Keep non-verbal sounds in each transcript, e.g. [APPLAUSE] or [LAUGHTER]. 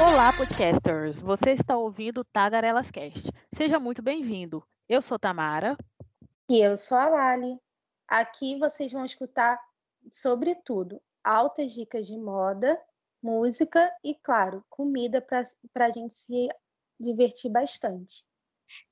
Olá, podcasters! Você está ouvindo Tagarelas Cast. Seja muito bem-vindo. Eu sou Tamara. E eu sou a Lali. Aqui vocês vão escutar sobre tudo, altas dicas de moda, música e, claro, comida para a gente se divertir bastante.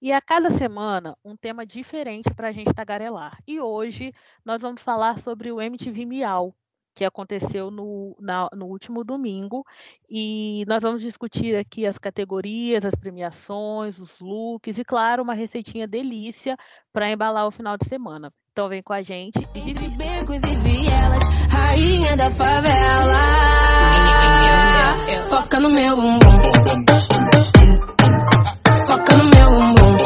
E a cada semana, um tema diferente para a gente tagarelar. E hoje nós vamos falar sobre o MTV Miau, que aconteceu no, na, no último domingo. E nós vamos discutir aqui as categorias, as premiações, os looks e, claro, uma receitinha delícia para embalar o final de semana. Então vem com a gente e divirta. becos e vielas, rainha da favela. Foca no meu bumbum. Foca no meu bumbum.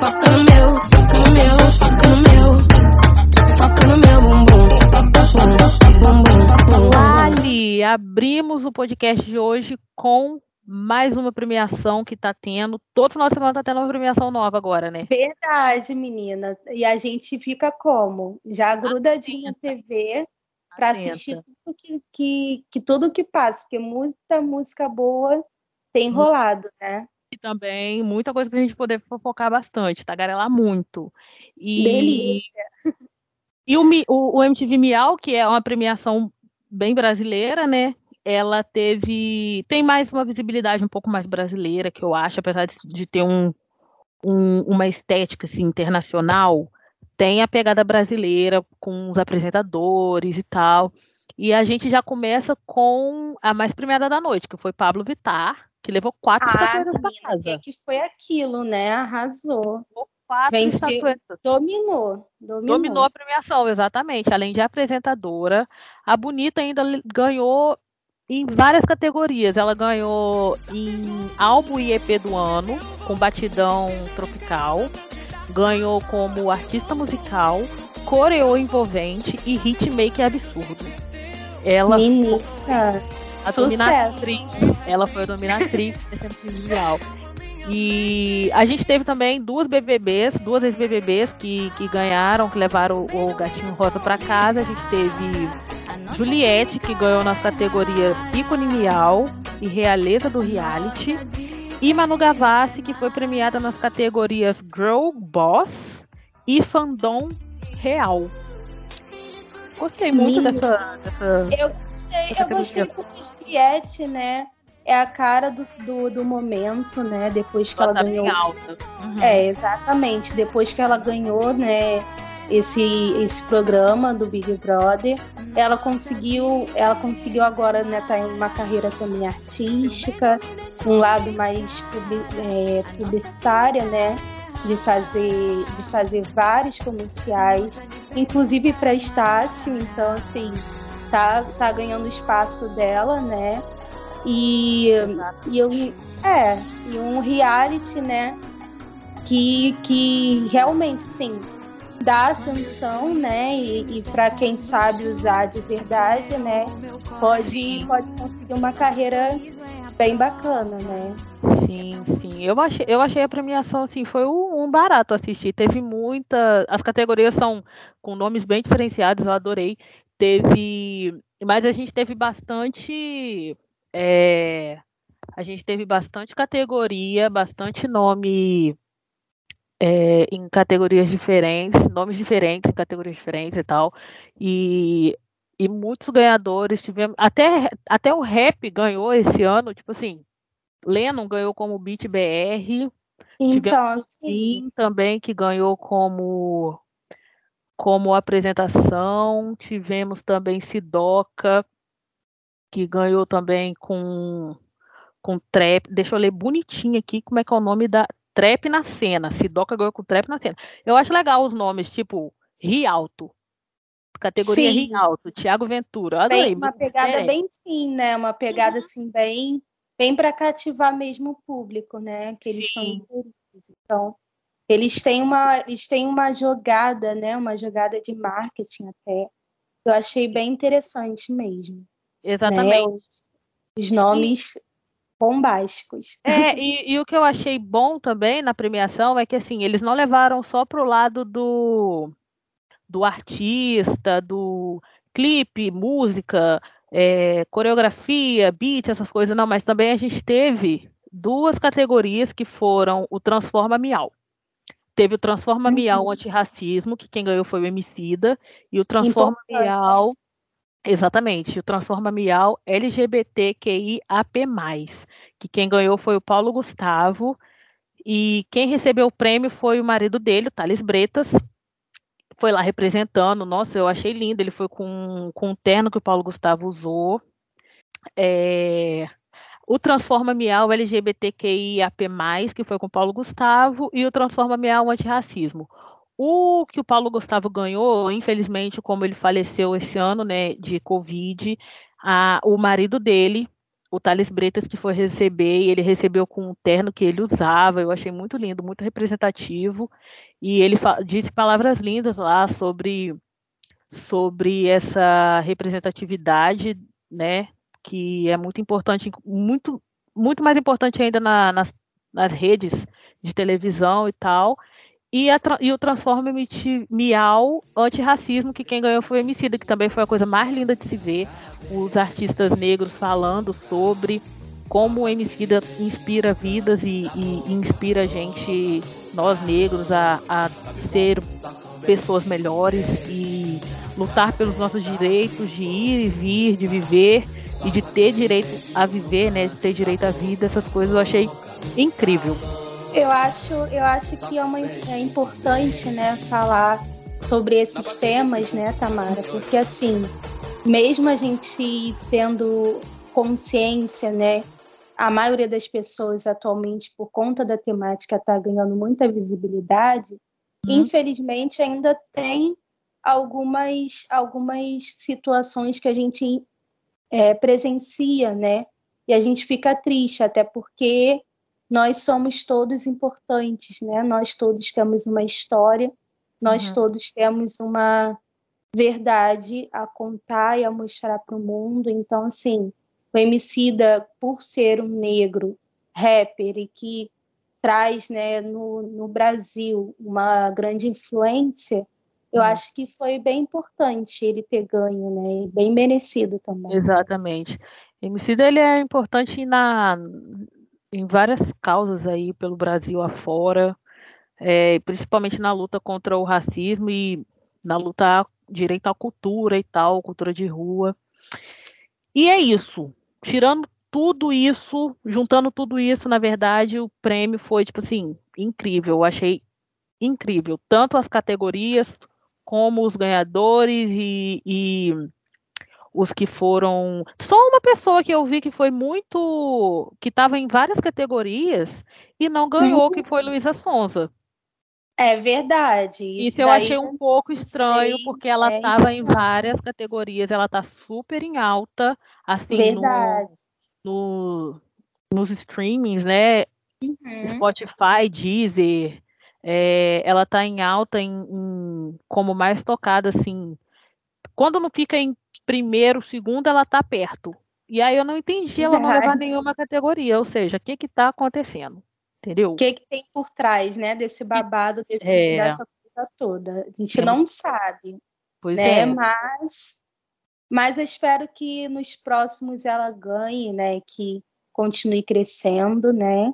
Foca no meu, foca no meu, foca no meu. Foca no meu bumbum. Bumbum, Lali, abrimos o podcast de hoje com mais uma premiação que está tendo. Todo final de semana está tendo uma premiação nova agora, né? Verdade, menina. E a gente fica como? Já grudadinho na TV para assistir tudo que, que, que, tudo que passa, porque muita música boa tem rolado, né? E também muita coisa para a gente poder fofocar bastante, tagarelar muito. E, Delícia. E o, o, o MTV Miau, que é uma premiação bem brasileira, né? Ela teve. tem mais uma visibilidade um pouco mais brasileira, que eu acho, apesar de, de ter um, um, uma estética assim, internacional, tem a pegada brasileira com os apresentadores e tal. E a gente já começa com a mais premiada da noite, que foi Pablo Vittar, que levou quatro ah, estatuetas para casa. que foi aquilo, né? Arrasou. Venceu, dominou, dominou. Dominou a premiação, exatamente. Além de apresentadora, a Bonita ainda ganhou em várias categorias. Ela ganhou em álbum e EP do ano, com batidão tropical. Ganhou como artista musical, coreo envolvente e hitmaker absurdo. Ela Menina, a dominatriz. Ela foi a dominatriz desse E a gente teve também duas BBBs, duas ex-BBBs que, que ganharam, que levaram o, o gatinho rosa para casa. A gente teve Juliette, que ganhou nas categorias ícone Miau e Realeza do Reality. E Manu Gavassi, que foi premiada nas categorias Girl Boss e Fandom Real. Gostei muito dessa, dessa, Eu gostei, eu gostei porque Juliette, né? É a cara do, do, do momento, né? Depois que ela, ela tá ganhou. Uhum. É, exatamente. Depois que ela ganhou, né? esse, esse programa do Big Brother. Ela conseguiu, ela conseguiu agora né, tá em uma carreira também artística, um lado mais é, publicitária, né? De fazer, de fazer vários comerciais, inclusive para Estácio, então assim, tá, tá ganhando espaço dela, né? E, e eu, é, e um reality, né? Que, que realmente, assim, dá ascensão, né? E, e para quem sabe usar de verdade, né? Pode, pode conseguir uma carreira bem bacana, né? Sim, sim. Eu achei, eu achei a premiação assim, foi um barato assistir. Teve muita. As categorias são com nomes bem diferenciados, eu adorei. Teve. Mas a gente teve bastante. É... A gente teve bastante categoria, bastante nome é, em categorias diferentes, nomes diferentes, em categorias diferentes e tal. E, e muitos ganhadores tivemos. Até, até o rap ganhou esse ano, tipo assim, Lennon ganhou como Beat BR. Então, sim. também que ganhou como como apresentação. Tivemos também Sidoca, que ganhou também com com trap. Deixa eu ler bonitinho aqui como é que é o nome da Trap na cena. Sidoca ganhou com Trap na cena. Eu acho legal os nomes, tipo Rialto. Categoria sim. Rialto, Thiago Ventura. Adorei, bem, uma pegada bem sim, né? Uma pegada uhum. assim bem bem para cativar mesmo o público, né? Que eles estão Então, Eles têm uma, eles têm uma jogada, né? Uma jogada de marketing até. Eu achei bem interessante mesmo. Exatamente. Né? Os, nomes e, bombásticos. É, e, e, o que eu achei bom também na premiação é que assim, eles não levaram só para o lado do, do artista, do clipe, música, é, coreografia, beat, essas coisas, não, mas também a gente teve duas categorias que foram o Transforma Miau. Teve o Transforma Miau uhum. Antirracismo, que quem ganhou foi o Emicida, e o Transforma Importante. Miau. Exatamente, o Transforma Miau LGBTQIAP+, que quem ganhou foi o Paulo Gustavo, e quem recebeu o prêmio foi o marido dele, o Thales Bretas, foi lá representando, nossa, eu achei lindo, ele foi com, com o terno que o Paulo Gustavo usou, é, o Transforma Miau LGBTQIAP+, que foi com o Paulo Gustavo, e o Transforma Miau Antirracismo. O que o Paulo Gustavo ganhou, infelizmente, como ele faleceu esse ano, né, de Covid, a, o marido dele, o Thales Bretas, que foi receber, e ele recebeu com o terno que ele usava, eu achei muito lindo, muito representativo, e ele disse palavras lindas lá sobre, sobre essa representatividade, né, que é muito importante, muito, muito mais importante ainda na, nas, nas redes de televisão e tal. E, a, e o Transforma Miau Antirracismo, que quem ganhou foi o Emicida, que também foi a coisa mais linda de se ver. Os artistas negros falando sobre como o Emicida inspira vidas e, e, e inspira a gente, nós negros, a, a ser pessoas melhores e lutar pelos nossos direitos de ir e vir, de viver e de ter direito a viver, né, de ter direito à vida, essas coisas eu achei incrível. Eu acho, eu acho que é, uma, é importante, né, falar sobre esses temas, né, Tamara, porque assim, mesmo a gente tendo consciência, né, a maioria das pessoas atualmente, por conta da temática, está ganhando muita visibilidade, uhum. infelizmente ainda tem algumas, algumas situações que a gente é, presencia, né? E a gente fica triste, até porque nós somos todos importantes, né? Nós todos temos uma história, nós uhum. todos temos uma verdade a contar e a mostrar para o mundo. Então, assim, o Emicida, por ser um negro rapper e que traz né, no, no Brasil uma grande influência, eu hum. acho que foi bem importante ele ter ganho, né? E bem merecido também. Exatamente. Emicida ele é importante na, em várias causas aí pelo Brasil afora, é, principalmente na luta contra o racismo e na luta direito à cultura e tal, cultura de rua. E é isso. Tirando tudo isso, juntando tudo isso, na verdade, o prêmio foi, tipo assim, incrível. Eu achei incrível. Tanto as categorias como os ganhadores e, e os que foram. Só uma pessoa que eu vi que foi muito. que estava em várias categorias e não ganhou, uhum. que foi Luísa Sonza. É verdade. Isso, isso eu achei um pouco estranho, sei, porque ela estava é em várias categorias, ela está super em alta, assim, verdade. No, no, nos streamings, né? Uhum. Spotify, Deezer, é, ela está em alta em, em, como mais tocada, assim. Quando não fica em primeiro, segundo, ela está perto. E aí eu não entendi ela não levar nenhuma categoria, ou seja, o que está acontecendo? Entendeu? O que, que tem por trás, né, desse babado, desse, é. dessa coisa toda? A gente é. não sabe. Pois né? é. Mas, mas eu espero que nos próximos ela ganhe, né? Que continue crescendo, né?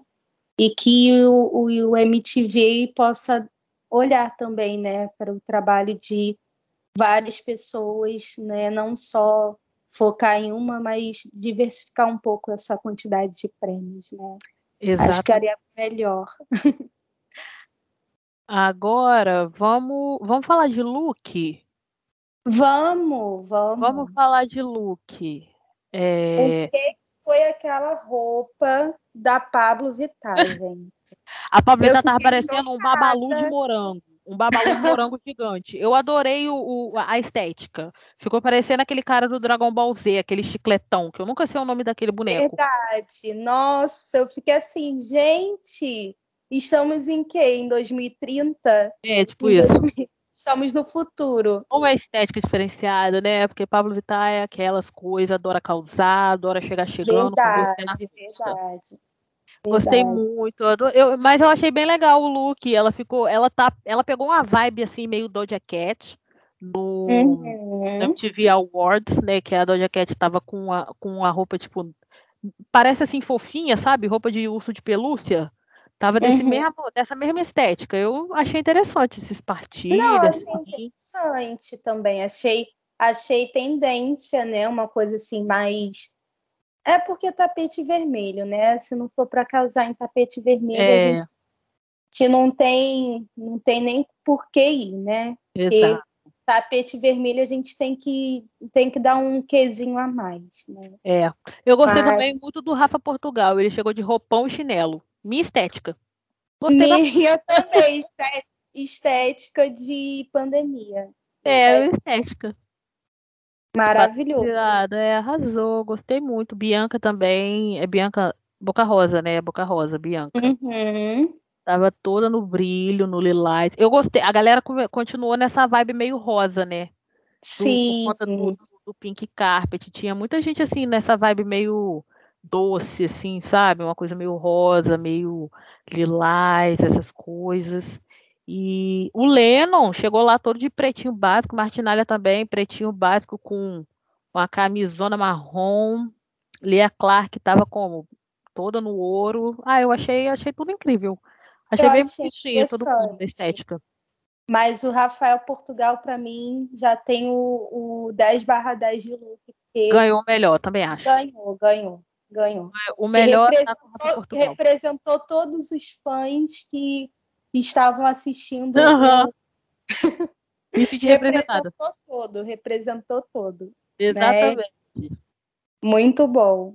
e que o, o, o MTV possa olhar também né, para o trabalho de várias pessoas, né, não só focar em uma, mas diversificar um pouco essa quantidade de prêmios. Né? Exato. Acho que seria melhor. [LAUGHS] Agora, vamos, vamos falar de look? Vamos, vamos. Vamos falar de look. É... O que foi aquela roupa da Pablo Vittar, [LAUGHS] gente. A Pablo Vittar tava parecendo um babalu de morango. Um babalu de morango gigante. Eu adorei o, o, a estética. Ficou parecendo aquele cara do Dragon Ball Z, aquele chicletão, que eu nunca sei o nome daquele boneco. Verdade. Nossa, eu fiquei assim, gente, estamos em quê? Em 2030? É, tipo em isso. 2000... Estamos no futuro. Uma estética diferenciada, né? Porque Pablo Vittar é aquelas coisas, adora causar, adora chegar chegando. Verdade, verdade. Gostei Verdade. muito, eu, mas eu achei bem legal o look. Ela ficou, ela tá, ela pegou uma vibe assim meio Doja Cat no, uhum. MTV Awards, né? Que a Doja Cat tava com a, com a roupa tipo parece assim fofinha, sabe? Roupa de urso de pelúcia. Tava desse uhum. mesmo, dessa mesma estética. Eu achei interessante esses partilhos. Não, achei assim. interessante também. Achei, achei tendência, né? Uma coisa assim mais. É porque tapete vermelho, né? Se não for para casar em tapete vermelho, é. a gente, se não tem, não tem nem por que ir, né? Exato. Porque tapete vermelho a gente tem que tem que dar um quezinho a mais, né? É. Eu gostei Mas... também muito do Rafa Portugal. Ele chegou de roupão e chinelo. Minha estética. Minha [LAUGHS] também, estética de pandemia. É, estética. estética. Maravilhoso. É, arrasou, gostei muito. Bianca também, é Bianca Boca Rosa, né? Boca Rosa, Bianca. Uhum. Tava toda no brilho, no lilás. Eu gostei. A galera continuou nessa vibe meio rosa, né? Sim. por conta do, do, Pink Carpet. Tinha muita gente assim nessa vibe meio doce, assim, sabe? Uma coisa meio rosa, meio lilás, essas coisas. E o Lennon chegou lá todo de pretinho básico, Martinalha também, pretinho básico com uma camisona marrom. Lia Clark estava como toda no ouro. Ah, eu achei, achei tudo incrível. Achei eu bem bonitinho todo mundo estética. Mas o Rafael Portugal, para mim, já tem o, o 10 barra 10 de look. Ganhou o melhor, também acho. Ganhou, ganhou, ganhou. O melhor representou, representou todos os fãs que estavam assistindo. Uhum. Me senti representada. Representou todo, representou todo. Exatamente. Né? Muito bom.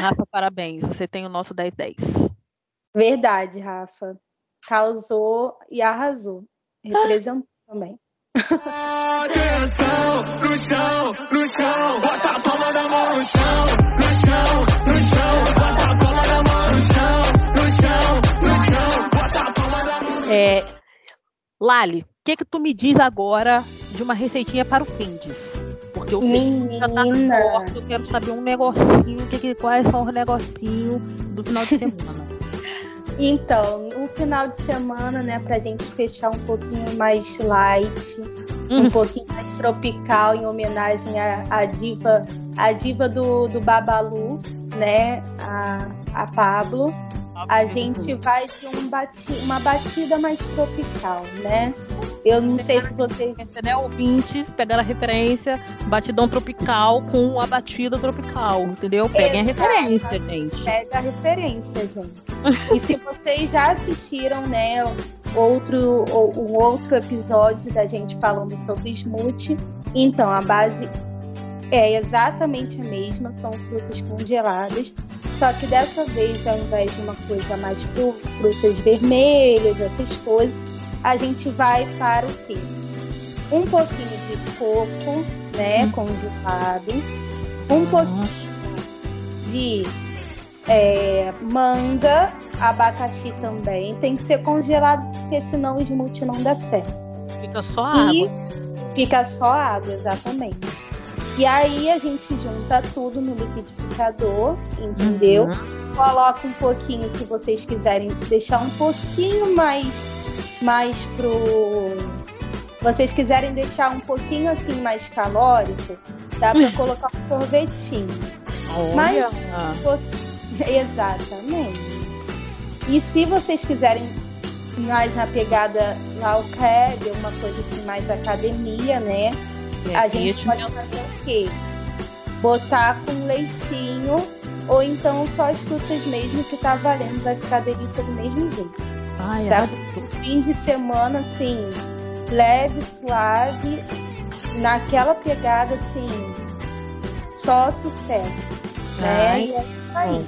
Rafa, parabéns. Você tem o nosso 1010. Verdade, Rafa. Causou e arrasou. Representou também. [LAUGHS] Lali, o que que tu me diz agora de uma receitinha para o Findes? Porque o Findes já tá forte, eu quero saber um negocinho, que, que, quais são os negocinhos do final de semana. [LAUGHS] Então, no final de semana, né, pra gente fechar um pouquinho mais light, uhum. um pouquinho mais tropical, em homenagem à, à diva, à diva do, do Babalu, né, a, a Pablo a gente vai de um bati uma batida mais tropical, né? Eu não sei se vocês. Né, ouvintes pegaram a referência batidão tropical com a batida tropical, entendeu? Peguem Exato. a referência, gente. Pega a referência, gente. e se [LAUGHS] vocês já assistiram, né, outro, um outro episódio da gente falando sobre smoothie, então a base é exatamente a mesma, são frutas congeladas, só que dessa vez, ao invés de uma coisa mais frutas vermelhas, essas coisas, a gente vai para o quê? Um pouquinho de coco, né, hum. congelado, um pouquinho de é, manga, abacaxi também. Tem que ser congelado, porque senão o smoothie não dá certo. Fica só água. Fica só água, exatamente. E aí a gente junta tudo no liquidificador, entendeu? Uhum. Coloca um pouquinho, se vocês quiserem deixar um pouquinho mais, mais pro. Vocês quiserem deixar um pouquinho assim mais calórico, dá para [LAUGHS] colocar um sorvetinho. Olha. Mas você... [LAUGHS] exatamente. E se vocês quiserem mais na pegada lá o uma coisa assim mais academia, né? É, a gente pode fazer o quê? Botar com leitinho ou então só as frutas mesmo que tá valendo, vai ficar delícia do mesmo jeito. Ai, pra fim de semana, assim, leve, suave, naquela pegada assim, só sucesso. Né? Ai, E é isso aí.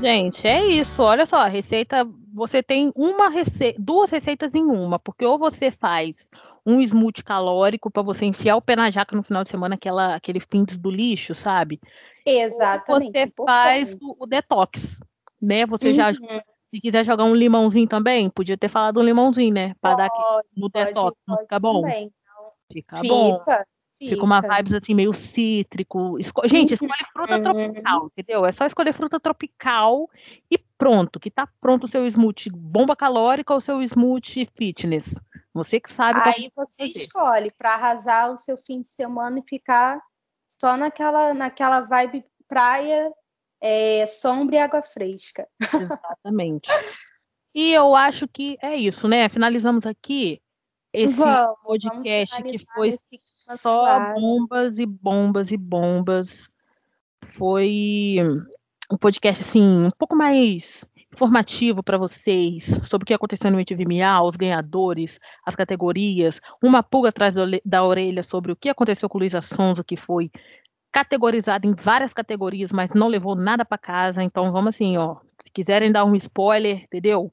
Gente, é isso. Olha só, receita você tem uma rece... duas receitas em uma, porque ou você faz um smoothie calórico para você enfiar o pé na jaca no final de semana, aquela, aquele fim do lixo, sabe? Exatamente. Ou você faz o, o, detox, né? Você uhum. já Se quiser jogar um limãozinho também, podia ter falado um limãozinho, né? Pode, dar aqui no detox, não fica bom? Também, então. Fica, fica bom. Fica. Fica uma vibes assim, meio cítrico. Esco... Gente, escolhe fruta uhum. tropical, entendeu? É só escolher fruta tropical e pronto, que tá pronto o seu smoothie bomba calórica ou o seu smoothie fitness. Você que sabe. Aí você fazer. escolhe para arrasar o seu fim de semana e ficar só naquela, naquela vibe praia, é, sombra e água fresca. Exatamente. e eu acho que é isso, né? Finalizamos aqui esse vamos, podcast vamos que foi só bombas e bombas e bombas. Foi um podcast assim, um pouco mais informativo para vocês sobre o que aconteceu no MTV Miau, os ganhadores, as categorias, uma pulga atrás da orelha sobre o que aconteceu com Luísa Sonza, que foi categorizada em várias categorias, mas não levou nada para casa. Então vamos assim, ó, se quiserem dar um spoiler, entendeu?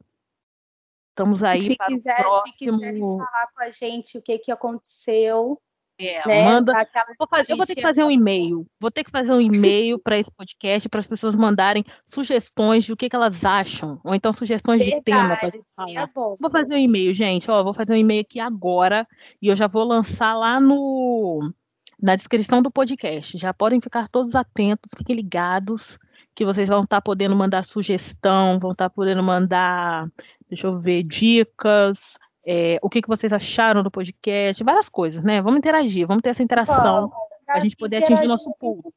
Estamos aí se para quiser, o próximo... Se quiserem falar com a gente o que, que aconteceu, é, né? manda. Vou fazer, eu vou ter que fazer um e-mail. Vou ter que fazer um e-mail para esse podcast para as pessoas mandarem sugestões de o que, que elas acham, ou então sugestões Verdade, de tema para falar. Bom. Vou fazer um e-mail, gente. Ó, vou fazer um e-mail aqui agora e eu já vou lançar lá no na descrição do podcast. Já podem ficar todos atentos, fiquem ligados que vocês vão estar tá podendo mandar sugestão, vão estar tá podendo mandar deixa eu ver, dicas, é, o que, que vocês acharam do podcast, várias coisas, né? Vamos interagir, vamos ter essa interação para a gente poder atingir nosso público.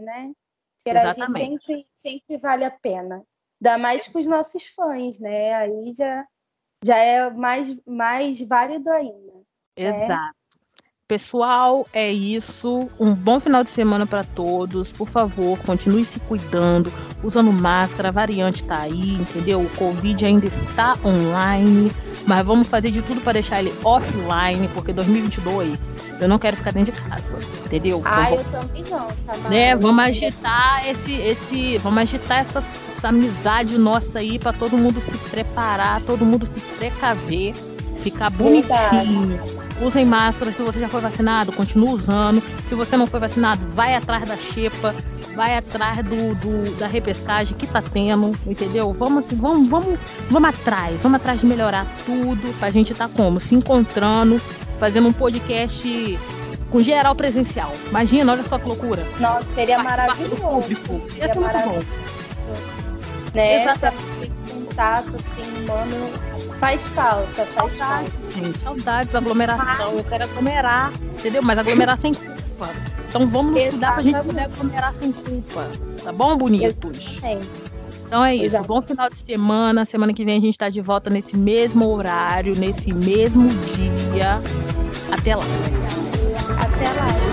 Né? Interagir sempre, sempre vale a pena. Ainda mais com os nossos fãs, né? Aí já, já é mais, mais válido ainda. Né? Pessoal, é isso. Um bom final de semana para todos. Por favor, continue se cuidando, usando máscara. A variante tá aí, entendeu? O Covid ainda está online, mas vamos fazer de tudo para deixar ele offline, porque 2022 eu não quero ficar dentro de casa, entendeu? Ah, então, eu também não, tá né? Vamos agitar esse, esse, vamos agitar essa, essa amizade nossa aí para todo mundo se preparar, todo mundo se precaver, ficar bonitinho. Verdade usem máscara. Se você já foi vacinado, continue usando. Se você não foi vacinado, vai atrás da xepa, vai atrás do, do da repescagem que tá tendo, entendeu? Vamos, vamos, vamos, vamos atrás, vamos atrás de melhorar tudo pra gente tá como? Se encontrando, fazendo um podcast com geral presencial. Imagina, olha só que loucura. Nossa, seria maravilhoso. Seria maravilhoso. Né? Exatamente. contato, assim, humano Faz falta, faz falta. Gente, saudades, aglomeração. Eu quero aglomerar, entendeu? Mas aglomerar sem culpa. Então vamos nos cuidar pra gente poder aglomerar sem culpa. Tá bom, bonitos? Exatamente. Então é isso. Exato. Bom final de semana. Semana que vem a gente tá de volta nesse mesmo horário, nesse mesmo dia. Até lá. Até lá.